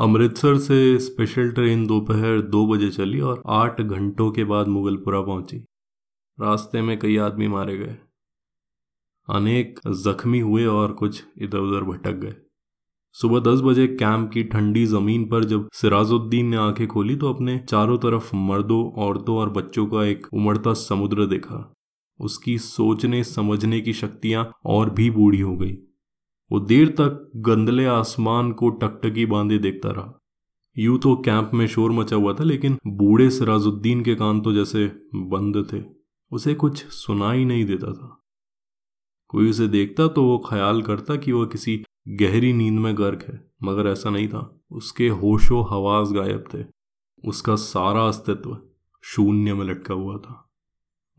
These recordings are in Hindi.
अमृतसर से स्पेशल ट्रेन दोपहर दो बजे चली और आठ घंटों के बाद मुगलपुरा पहुँची। रास्ते में कई आदमी मारे गए। अनेक जख्मी हुए और कुछ इधर उधर भटक गए। सुबह दस बजे कैंप की ठंडी ज़मीन पर जब सिराजुद्दीन ने आँखें खोली तो अपने चारों तरफ़ मर्दों, औरतों और बच्चों का एक उमड़ता समुद्र देखा। उसकी सोचने समझने की शक्तियाँ और भी बूढ़ी हो गई। वो देर तक गंदले आसमान को टकटकी बांधे देखता रहा। यूँ तो कैंप में शोर मचा हुआ था, लेकिन बूढ़े सराजुद्दीन के कान तो जैसे बंद थे। उसे कुछ सुनाई नहीं देता था। कोई उसे देखता तो वो ख्याल करता कि वह किसी गहरी नींद में गर्क है, मगर ऐसा नहीं था। उसके होशो हवास गायब थे। उसका सारा अस्तित्व शून्य में लटका हुआ था।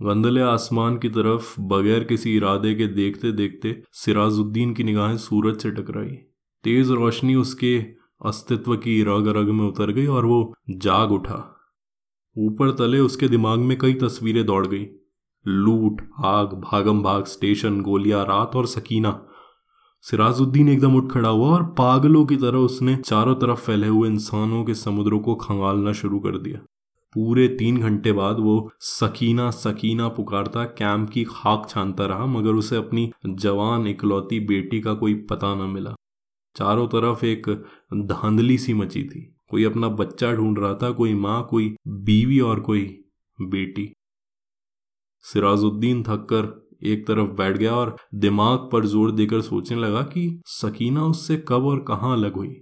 गंदले आसमान की तरफ़ बगैर किसी इरादे के देखते देखते सिराजुद्दीन की निगाहें सूरज से टकराई। तेज रोशनी उसके अस्तित्व की रग रग में उतर गई और वो जाग उठा। ऊपर तले उसके दिमाग में कई तस्वीरें दौड़ गई। लूट, आग, भागम भाग, स्टेशन, गोलियाँ, रात और सकीना। सिराजुद्दीन एकदम उठ खड़ा हुआ और पागलों की तरह उसने चारों तरफ़ फैले हुए इंसानों के समुद्रों को खंगालना शुरू कर दिया। पूरे तीन घंटे बाद वो सकीना सकीना पुकारता कैंप की खाक छानता रहा, मगर उसे अपनी जवान इकलौती बेटी का कोई पता न मिला। चारों तरफ़ एक धांधली सी मची थी। कोई अपना बच्चा ढूंढ रहा था, कोई माँ, कोई बीवी और कोई बेटी। सिराजुद्दीन थककर एक तरफ़ बैठ गया और दिमाग पर ज़ोर देकर सोचने लगा कि सकीना उससे कब और कहाँ अलग हुई।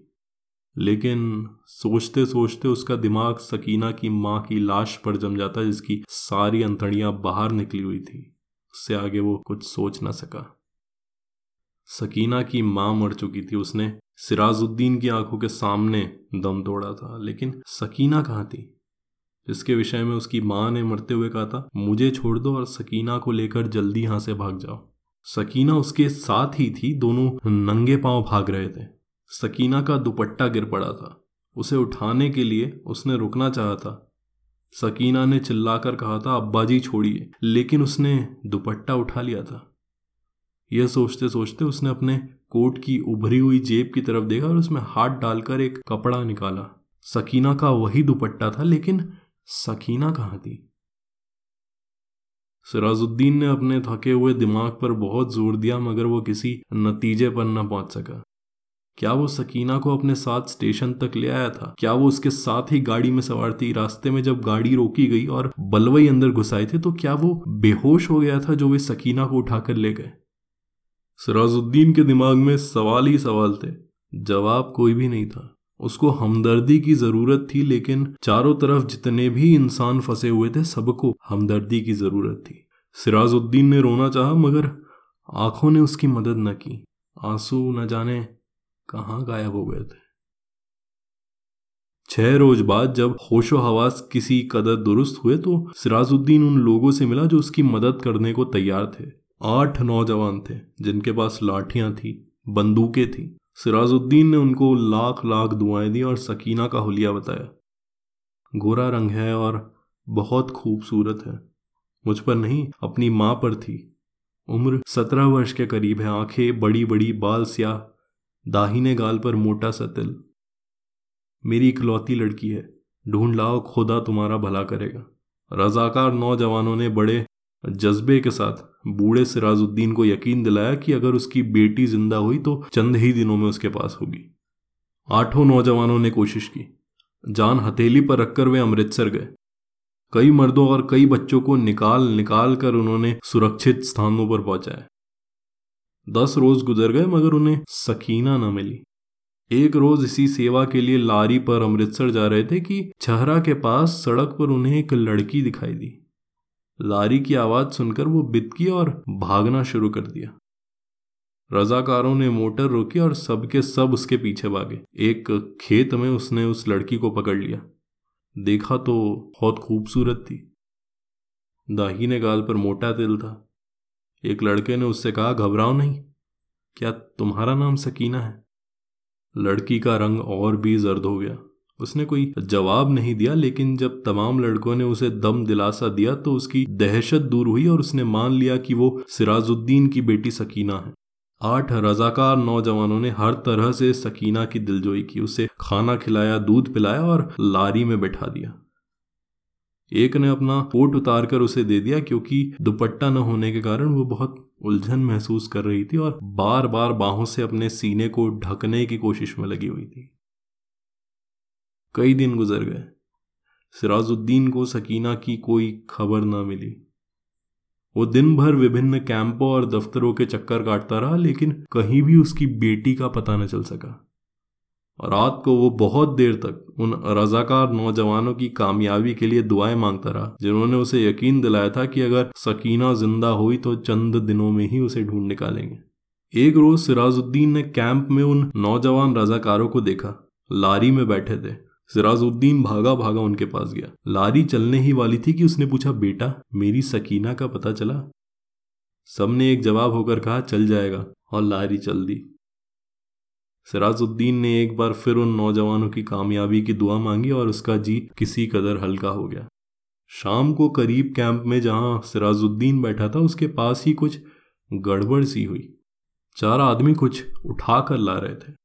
लेकिन सोचते सोचते उसका दिमाग सकीना की माँ की लाश पर जम जाता, जिसकी सारी अंतड़ियाँ बाहर निकली हुई थी। उससे आगे वो कुछ सोच ना सका। सकीना की माँ मर चुकी थी। उसने सिराजुद्दीन की आँखों के सामने दम तोड़ा था। लेकिन सकीना कहाँ थी? जिसके विषय में उसकी माँ ने मरते हुए कहा था, मुझे छोड़ दो और सकीना को लेकर जल्दी यहाँ से भाग जाओ। सकीना उसके साथ ही थी। दोनों नंगे पाँव भाग रहे थे। सकीना का दुपट्टा गिर पड़ा था। उसे उठाने के लिए उसने रुकना चाहा था। सकीना ने चिल्लाकर कहा था अब्बा जी छोड़िए। लेकिन उसने दुपट्टा उठा लिया था। यह सोचते सोचते उसने अपने कोट की उभरी हुई जेब की तरफ़ देखा और उसमें हाथ डालकर एक कपड़ा निकाला। सकीना का वही दुपट्टा था, लेकिन सकीना कहाँ थी? सिराजुद्दीन ने अपने थके हुए दिमाग पर बहुत ज़ोर दिया, मगर वो किसी नतीजे पर न पहुँच सका। क्या वो सकीना को अपने साथ स्टेशन तक ले आया था? क्या वो उसके साथ ही गाड़ी में सवार थी रास्ते में जब गाड़ी रोकी गई और बलवई अंदर घुसाए थे तो क्या वो बेहोश हो गया था जो वे सकीना को उठाकर ले गए? सिराजुद्दीन के दिमाग में सवाल ही सवाल थे। जवाब कोई भी नहीं था। उसको हमदर्दी की ज़रूरत थी, लेकिन चारों तरफ़ जितने भी इंसान फंसे हुए थे, सबको हमदर्दी की ज़रूरत थी। सिराजुद्दीन ने रोना चाहा, मगर आँखों ने उसकी मदद न की। आँसू न जाने कहाँ गायब हो गए थे? छह रोज बाद जब होशो हवास किसी कदर दुरुस्त हुए तो सिराजुद्दीन उन लोगों से मिला जो उसकी मदद करने को तैयार थे। आठ नौजवान थे, जिनके पास लाठियाँ थी, बंदूकें थी। सिराजुद्दीन ने उनको लाख लाख दुआएँ दी और सकीना का हुलिया बताया। गोरा रंग है और बहुत खूबसूरत है। मुझ पर नहीं, अपनी माँ पर थी। उम्र सत्रह वर्ष के करीब है, आँखें बड़ी बड़ी बाल स्याह। दाहिने गाल पर मोटा सा तिल। मेरी इकलौती लड़की है। ढूंढ लाओ, खुदा तुम्हारा भला करेगा। रजाकार नौजवानों ने बड़े जज्बे के साथ बूढ़े सिराजुद्दीन को यकीन दिलाया कि अगर उसकी बेटी ज़िंदा हुई तो चंद ही दिनों में उसके पास होगी। आठों नौजवानों ने कोशिश की। जान हथेली पर रखकर वे अमृतसर गए। कई मर्दों और कई बच्चों को निकाल निकाल कर उन्होंने सुरक्षित स्थानों पर पहुँचाया। दस रोज गुजर गए, मगर उन्हें सकीना न मिली। एक रोज इसी सेवा के लिए लारी पर अमृतसर जा रहे थे कि छहरा के पास सड़क पर उन्हें एक लड़की दिखाई दी। लारी की आवाज़ सुनकर वो बितकी और भागना शुरू कर दिया। रजाकारों ने मोटर रोकी और सबके सब उसके पीछे भागे। एक खेत में उसने उस लड़की को पकड़ लिया। देखा तो बहुत खूबसूरत थी। दाहिने गाल पर मोटा तिल था। एक लड़के ने उससे कहा, घबराओ नहीं। क्या तुम्हारा नाम सकीना है? लड़की का रंग और भी जर्द हो गया। उसने कोई जवाब नहीं दिया, लेकिन जब तमाम लड़कों ने उसे दम दिलासा दिया तो उसकी दहशत दूर हुई और उसने मान लिया कि वो सिराजुद्दीन की बेटी सकीना है। आठ रजाकार नौजवानों ने हर तरह से सकीना की दिलजोई की। उसे खाना खिलाया, दूध पिलाया और लारी में बैठा दिया। एक ने अपना कोट उतार कर उसे दे दिया क्योंकि दुपट्टा न होने के कारण वो बहुत उलझन महसूस कर रही थी और बार बार बाहों से अपने सीने को ढकने की कोशिश में लगी हुई थी। कई दिन गुजर गए। सिराजुद्दीन को सकीना की कोई खबर ना मिली। वो दिन भर विभिन्न कैंपों और दफ्तरों के चक्कर काटता रहा, लेकिन कहीं भी उसकी बेटी का पता न चल सका। रात को वो बहुत देर तक उन रजाकार नौजवानों की कामयाबी के लिए दुआएँ माँगता रहा, जिन्होंने उसे यकीन दिलाया था कि अगर सकीना ज़िंदा हुई तो चंद दिनों में ही उसे ढूंढ निकालेंगे। एक रोज सिराजुद्दीन ने कैंप में उन नौजवान रजाकारों को देखा। लारी में बैठे थे। सिराजुद्दीन भागा भागा उनके पास गया। लारी चलने ही वाली थी कि उसने पूछा, बेटा, मेरी सकीना का पता चला? सबने एक जवाब होकर कहा, चल जाएगा। और लारी चल दी। सिराजुद्दीन ने एक बार फिर उन नौजवानों की कामयाबी की दुआ मांगी और उसका जी किसी कदर हल्का हो गया। शाम को करीब कैंप में जहाँ सिराजुद्दीन बैठा था, उसके पास ही कुछ गड़बड़ सी हुई। चार आदमी कुछ उठा कर ला रहे थे।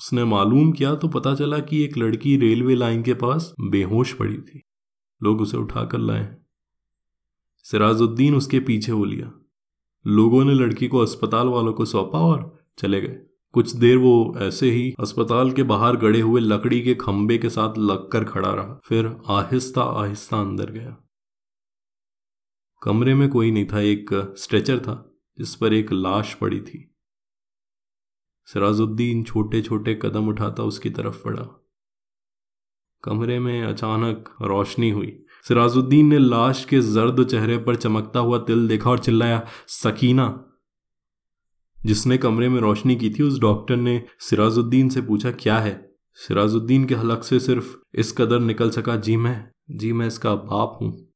उसने मालूम किया तो पता चला कि एक लड़की रेलवे लाइन के पास बेहोश पड़ी थी। लोग उसे उठा कर लाए। सिराजुद्दीन उसके पीछे हो लिया। लोगों ने लड़की को अस्पताल वालों को सौंपा और चले गए। कुछ देर वो ऐसे ही अस्पताल के बाहर गड़े हुए लकड़ी के खंबे के साथ लगकर खड़ा रहा। फिर आहिस्ता आहिस्ता अंदर गया। कमरे में कोई नहीं था, एक स्ट्रेचर था, जिस पर एक लाश पड़ी थी। सिराजुद्दीन छोटे छोटे कदम उठाता उसकी तरफ़ पड़ा कमरे में अचानक रोशनी हुई। सिराजुद्दीन ने लाश के जर्द चेहरे पर चमकता हुआ तिल देखा और चिल्लाया, सकीना जिसने कमरे में रोशनी की थी, उस डॉक्टर ने सिराजुद्दीन से पूछा, क्या है? सिराजुद्दीन के हलक से सिर्फ़ इस कदर निकल सका, जी मैं जी मैं इसका बाप हूँ।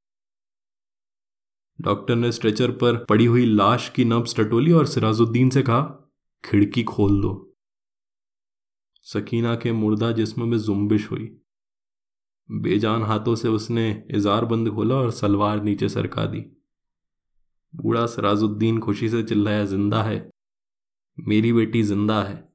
डॉक्टर ने स्ट्रेचर पर पड़ी हुई लाश की नब्स टटोली और सिराजुद्दीन से कहा, खिड़की खोल दो। सकीना के मुर्दा जिस्म में जुम्बिश हुई। बेजान हाथों से उसने इजार बंद खोला और सलवार नीचे सरका दी। बूढ़ा सराजुद्दीन खुशी से चिल्लाया, ज़िंदा है। मेरी बेटी ज़िंदा है।